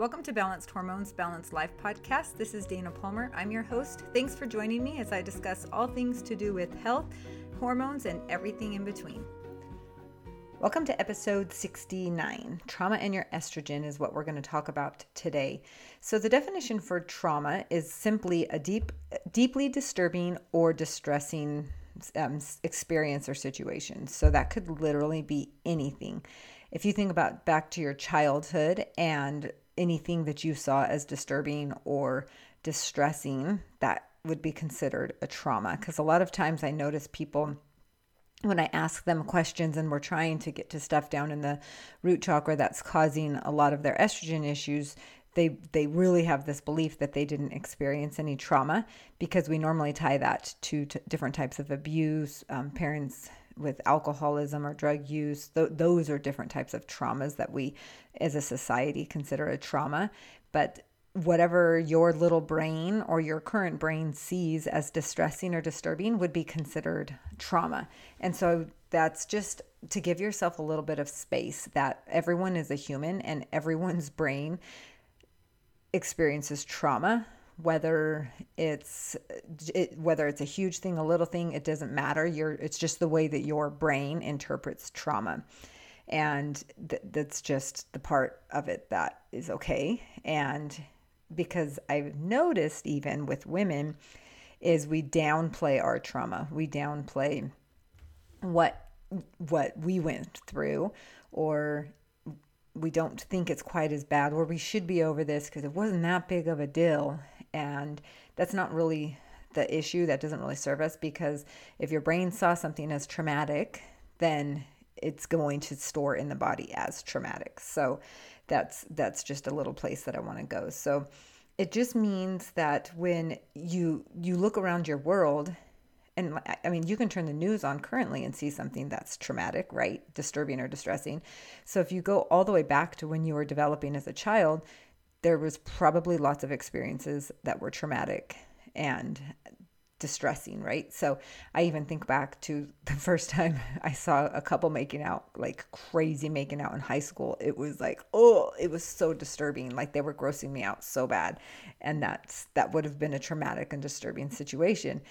Welcome to Balanced Hormones, Balanced Life podcast. This is Dana Palmer. I'm your host. Thanks for joining me as I discuss all things to do with health, hormones, and everything in between. Welcome to episode 69. Trauma and your estrogen is what we're going to talk about today. So, the definition for trauma is simply a deep, deeply disturbing or distressing um, experience or situation. So, that could literally be anything. If you think about back to your childhood and anything that you saw as disturbing or distressing, that would be considered a trauma. Because a lot of times I notice people when I ask them questions and we're trying to get to stuff down in the root chakra that's causing a lot of their estrogen issues, they they really have this belief that they didn't experience any trauma because we normally tie that to, to different types of abuse, um, parents with alcoholism or drug use. Th- those are different types of traumas that we as a society consider a trauma. But whatever your little brain or your current brain sees as distressing or disturbing would be considered trauma. And so that's just to give yourself a little bit of space that everyone is a human and everyone's brain experiences trauma whether it's it, whether it's a huge thing a little thing it doesn't matter. You're it's just the way that your brain interprets trauma. And th- that's just the part of it that is okay. And because i've noticed even with women is we downplay our trauma. We downplay what what we went through or we don't think it's quite as bad or we should be over this because it wasn't that big of a deal and that's not really the issue. That doesn't really serve us because if your brain saw something as traumatic, then it's going to store in the body as traumatic. So that's that's just a little place that I want to go. So it just means that when you you look around your world and I mean, you can turn the news on currently and see something that's traumatic, right? Disturbing or distressing. So if you go all the way back to when you were developing as a child, there was probably lots of experiences that were traumatic and distressing, right? So I even think back to the first time I saw a couple making out, like crazy making out in high school. It was like, oh, it was so disturbing. Like they were grossing me out so bad. And that's that would have been a traumatic and disturbing situation.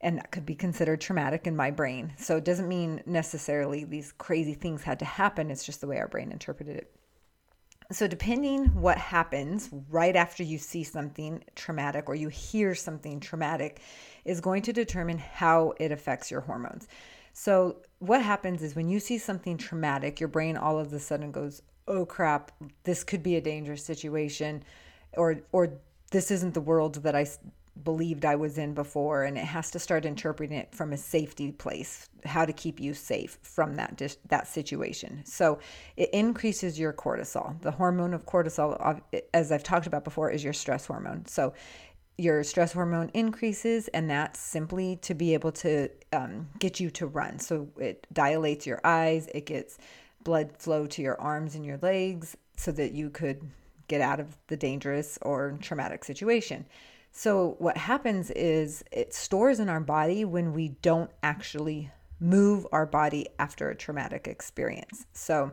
And that could be considered traumatic in my brain. So it doesn't mean necessarily these crazy things had to happen. It's just the way our brain interpreted it. So, depending what happens right after you see something traumatic or you hear something traumatic, is going to determine how it affects your hormones. So, what happens is when you see something traumatic, your brain all of a sudden goes, "Oh crap, this could be a dangerous situation," or or this isn't the world that I believed I was in before, and it has to start interpreting it from a safety place, how to keep you safe from that dis- that situation. So it increases your cortisol. The hormone of cortisol, as I've talked about before, is your stress hormone. So your stress hormone increases, and that's simply to be able to um, get you to run. So it dilates your eyes, it gets blood flow to your arms and your legs, so that you could get out of the dangerous or traumatic situation. So, what happens is it stores in our body when we don't actually move our body after a traumatic experience. So,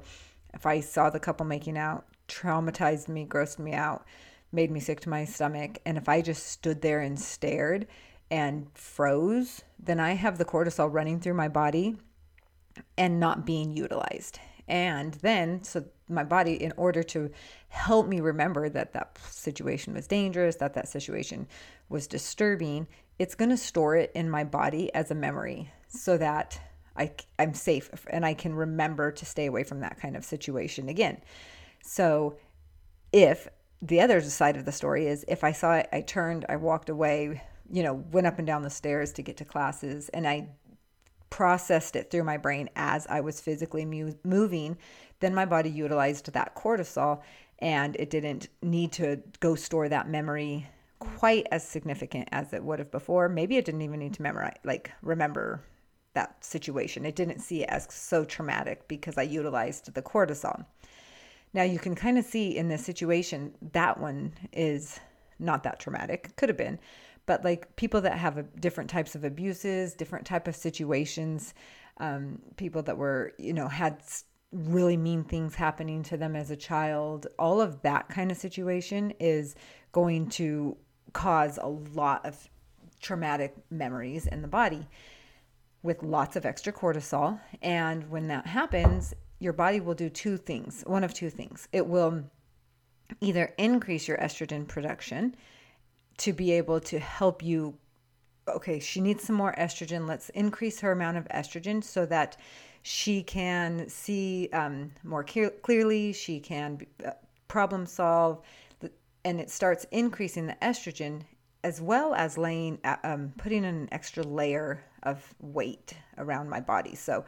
if I saw the couple making out, traumatized me, grossed me out, made me sick to my stomach, and if I just stood there and stared and froze, then I have the cortisol running through my body and not being utilized. And then, so my body, in order to help me remember that that situation was dangerous, that that situation was disturbing, it's going to store it in my body as a memory so that I, I'm safe and I can remember to stay away from that kind of situation again. So, if the other side of the story is if I saw it, I turned, I walked away, you know, went up and down the stairs to get to classes, and I processed it through my brain as I was physically mu- moving, then my body utilized that cortisol and it didn't need to go store that memory quite as significant as it would have before. Maybe it didn't even need to memorize, like remember that situation. It didn't see it as so traumatic because I utilized the cortisol. Now you can kind of see in this situation that one is not that traumatic. Could have been, but like people that have different types of abuses, different type of situations, um, people that were you know had really mean things happening to them as a child, all of that kind of situation is going to cause a lot of traumatic memories in the body with lots of extra cortisol. And when that happens, your body will do two things one of two things. It will either increase your estrogen production to be able to help you. Okay, she needs some more estrogen. Let's increase her amount of estrogen so that she can see um, more clearly, she can uh, problem solve, and it starts increasing the estrogen as well as laying uh, um, putting an extra layer of weight around my body so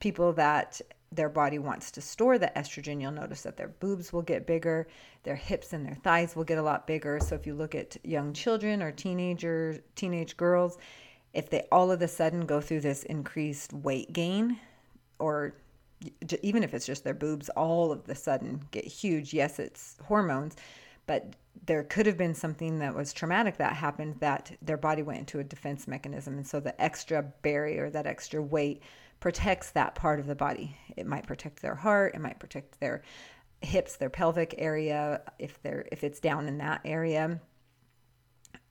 people that their body wants to store the estrogen you'll notice that their boobs will get bigger their hips and their thighs will get a lot bigger so if you look at young children or teenagers teenage girls if they all of a sudden go through this increased weight gain or even if it's just their boobs all of a sudden get huge yes it's hormones but there could have been something that was traumatic that happened that their body went into a defense mechanism. And so the extra barrier, that extra weight, protects that part of the body. It might protect their heart, it might protect their hips, their pelvic area, if they're if it's down in that area.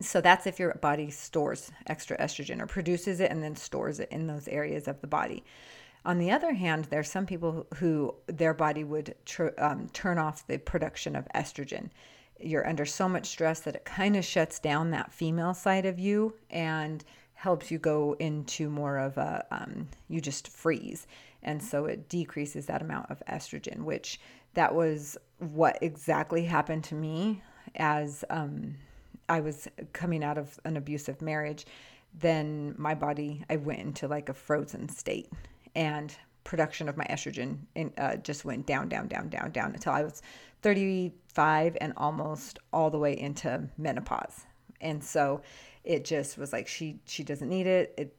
So that's if your body stores extra estrogen or produces it and then stores it in those areas of the body. On the other hand, there's some people who their body would tr- um, turn off the production of estrogen you're under so much stress that it kind of shuts down that female side of you and helps you go into more of a um, you just freeze and so it decreases that amount of estrogen which that was what exactly happened to me as um, i was coming out of an abusive marriage then my body i went into like a frozen state and production of my estrogen in, uh, just went down down down down down until i was 35 and almost all the way into menopause. And so it just was like she she doesn't need it. It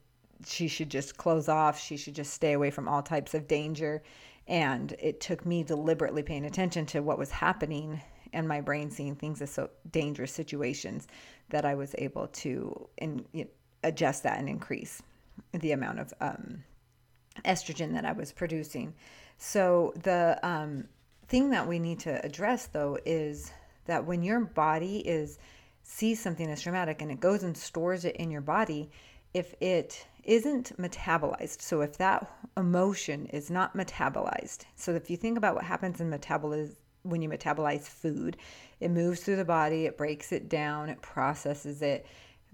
she should just close off. She should just stay away from all types of danger. And it took me deliberately paying attention to what was happening and my brain seeing things as so dangerous situations that I was able to in, you know, adjust that and increase the amount of um, estrogen that I was producing. So the um, thing that we need to address though is that when your body is sees something as traumatic and it goes and stores it in your body, if it isn't metabolized, so if that emotion is not metabolized, so if you think about what happens in metabolism when you metabolize food, it moves through the body, it breaks it down, it processes it,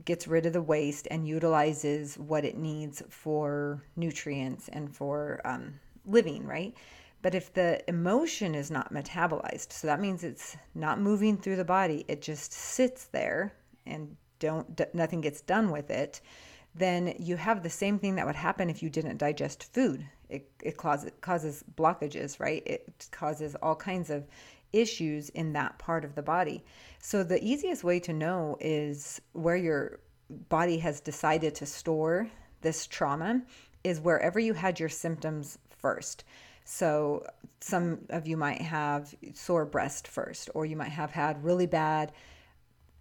gets rid of the waste, and utilizes what it needs for nutrients and for um, living, right? But if the emotion is not metabolized, so that means it's not moving through the body, it just sits there and don't nothing gets done with it, then you have the same thing that would happen if you didn't digest food. It, it causes, causes blockages, right? It causes all kinds of issues in that part of the body. So the easiest way to know is where your body has decided to store this trauma is wherever you had your symptoms first. So, some of you might have sore breast first, or you might have had really bad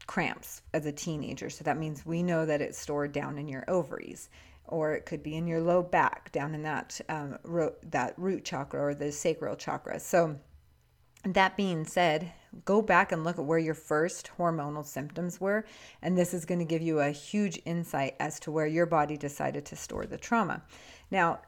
cramps as a teenager. So, that means we know that it's stored down in your ovaries, or it could be in your low back, down in that, um, ro- that root chakra or the sacral chakra. So, that being said, go back and look at where your first hormonal symptoms were, and this is going to give you a huge insight as to where your body decided to store the trauma. Now,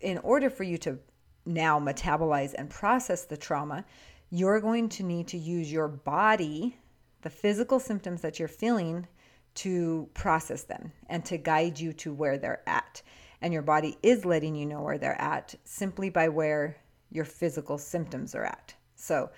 in order for you to now metabolize and process the trauma, you're going to need to use your body, the physical symptoms that you're feeling, to process them and to guide you to where they're at. And your body is letting you know where they're at simply by where your physical symptoms are at. So,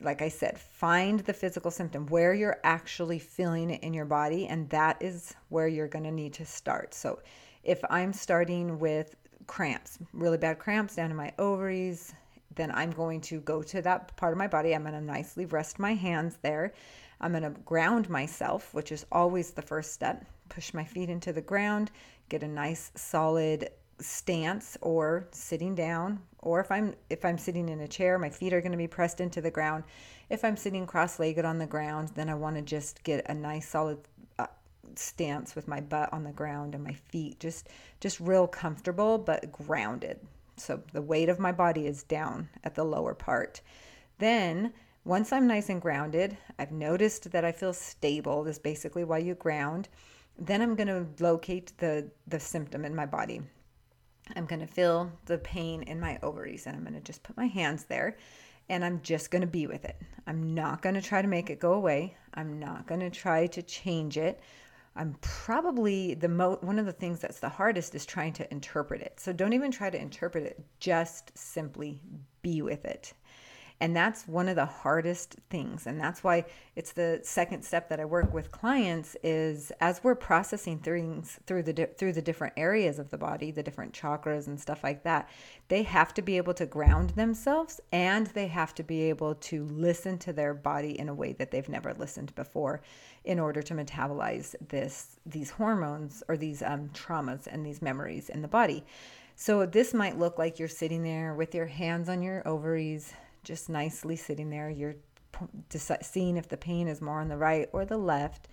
like I said, find the physical symptom where you're actually feeling it in your body, and that is where you're going to need to start. So, if I'm starting with cramps, really bad cramps down in my ovaries, then I'm going to go to that part of my body. I'm going to nicely rest my hands there. I'm going to ground myself, which is always the first step. Push my feet into the ground, get a nice solid stance or sitting down or if I'm if I'm sitting in a chair my feet are going to be pressed into the ground if I'm sitting cross-legged on the ground then I want to just get a nice solid stance with my butt on the ground and my feet just just real comfortable but grounded So the weight of my body is down at the lower part. Then, once I'm nice and grounded, I've noticed that I feel stable. This is basically why you ground. Then I'm going to locate the, the symptom in my body. I'm going to feel the pain in my ovaries and I'm going to just put my hands there and I'm just going to be with it. I'm not going to try to make it go away. I'm not going to try to change it. I'm probably the mo one of the things that's the hardest is trying to interpret it. So don't even try to interpret it, just simply be with it. And that's one of the hardest things. And that's why it's the second step that I work with clients is as we're processing things through the through the different areas of the body, the different chakras and stuff like that, they have to be able to ground themselves and they have to be able to listen to their body in a way that they've never listened before in order to metabolize this these hormones or these um, traumas and these memories in the body. So this might look like you're sitting there with your hands on your ovaries, just nicely sitting there. You're seeing if the pain is more on the right or the left.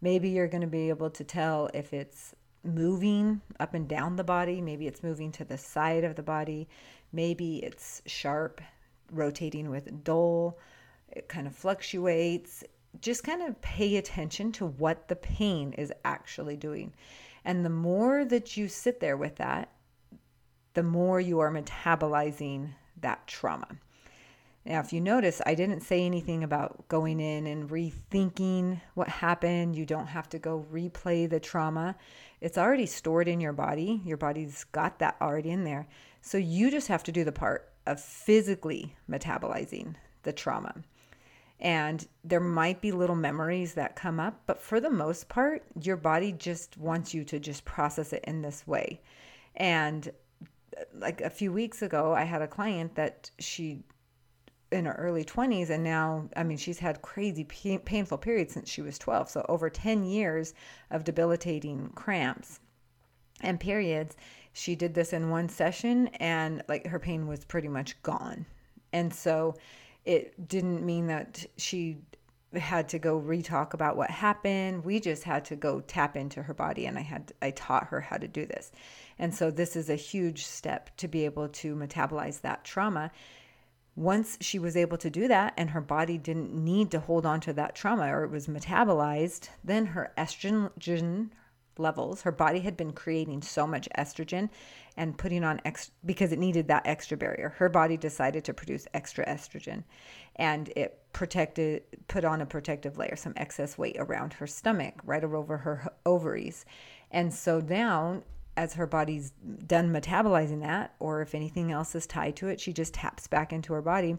Maybe you're going to be able to tell if it's moving up and down the body. Maybe it's moving to the side of the body. Maybe it's sharp, rotating with dull. It kind of fluctuates. Just kind of pay attention to what the pain is actually doing. And the more that you sit there with that, the more you are metabolizing that trauma. Now, if you notice, I didn't say anything about going in and rethinking what happened. You don't have to go replay the trauma. It's already stored in your body. Your body's got that already in there. So you just have to do the part of physically metabolizing the trauma. And there might be little memories that come up, but for the most part, your body just wants you to just process it in this way. And uh, like a few weeks ago, I had a client that she in her early 20s and now i mean she's had crazy painful periods since she was 12 so over 10 years of debilitating cramps and periods she did this in one session and like her pain was pretty much gone. And so it didn't mean that she had to go re-talk about what happened. We just had to go tap into her body and i had i taught her how to do this. And so this is a huge step to be able to metabolize that trauma once she was able to do that and her body didn't need to hold on to that trauma or it was metabolized, then her estrogen levels, her body had been creating so much estrogen and putting on ex because it needed that extra barrier. Her body decided to produce extra estrogen and it protected put on a protective layer, some excess weight around her stomach, right over her ovaries. And so now as her body's done metabolizing that, or if anything else is tied to it, she just taps back into her body.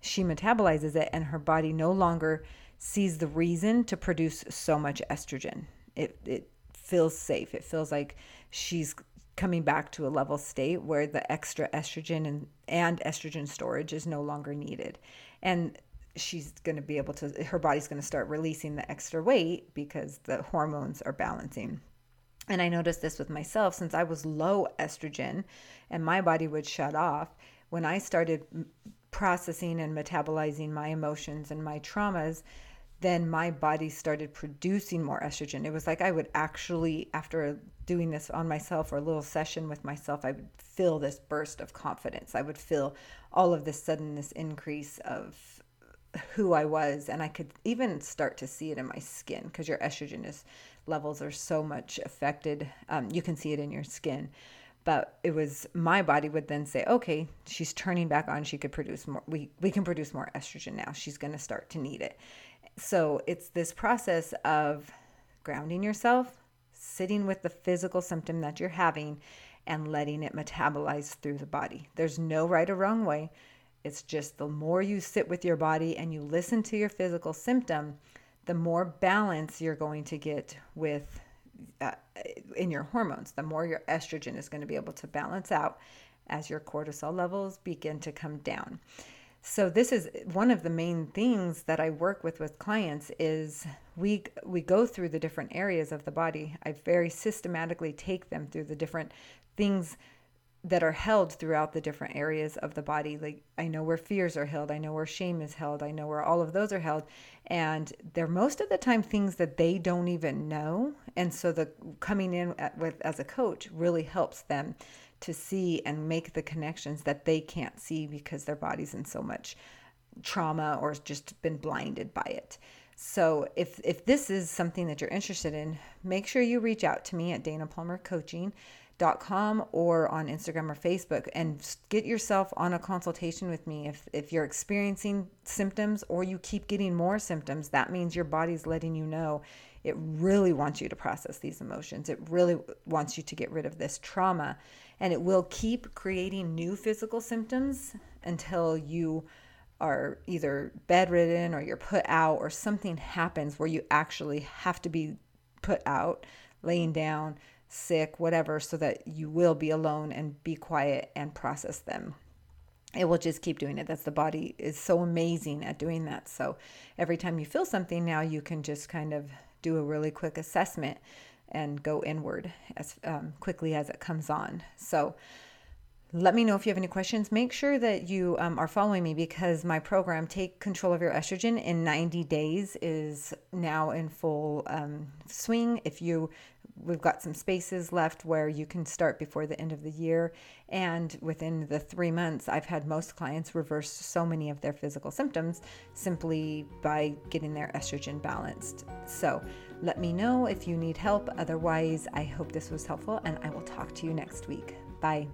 She metabolizes it, and her body no longer sees the reason to produce so much estrogen. It, it feels safe. It feels like she's coming back to a level state where the extra estrogen and, and estrogen storage is no longer needed. And she's going to be able to, her body's going to start releasing the extra weight because the hormones are balancing. And I noticed this with myself since I was low estrogen and my body would shut off. When I started processing and metabolizing my emotions and my traumas, then my body started producing more estrogen. It was like I would actually, after doing this on myself or a little session with myself, I would feel this burst of confidence. I would feel all of this sudden, this increase of who I was. And I could even start to see it in my skin because your estrogen is levels are so much affected. Um, you can see it in your skin. But it was my body would then say, okay, she's turning back on. She could produce more. We, we can produce more estrogen now. She's going to start to need it. So it's this process of grounding yourself, sitting with the physical symptom that you're having, and letting it metabolize through the body. There's no right or wrong way. It's just the more you sit with your body and you listen to your physical symptom, the more balance you're going to get with uh, in your hormones, the more your estrogen is going to be able to balance out as your cortisol levels begin to come down. So this is one of the main things that I work with with clients is we we go through the different areas of the body. I very systematically take them through the different things that are held throughout the different areas of the body. Like I know where fears are held, I know where shame is held, I know where all of those are held, and they're most of the time things that they don't even know. And so the coming in at, with as a coach really helps them to see and make the connections that they can't see because their body's in so much trauma or just been blinded by it. So if if this is something that you're interested in, make sure you reach out to me at Dana Palmer Coaching com or on Instagram or Facebook and get yourself on a consultation with me. If, if you're experiencing symptoms or you keep getting more symptoms, that means your body's letting you know it really wants you to process these emotions. It really wants you to get rid of this trauma. And it will keep creating new physical symptoms until you are either bedridden or you're put out or something happens where you actually have to be put out, laying down, sick, whatever, so that you will be alone and be quiet and process them. It will just keep doing it. That's the body is so amazing at doing that. So every time you feel something now, you can just kind of do a really quick assessment and go inward as um, quickly as it comes on. So let me know if you have any questions. Make sure that you um, are following me because my program, Take Control of Your Estrogen in 90 Days, is now in full um, swing. If you we've got some spaces left where you can start before the end of the year. And within the three months, I've had most clients reverse so many of their physical symptoms simply by getting their estrogen balanced. So let me know if you need help. Otherwise, I hope this was helpful and I will talk to you next week. Bye.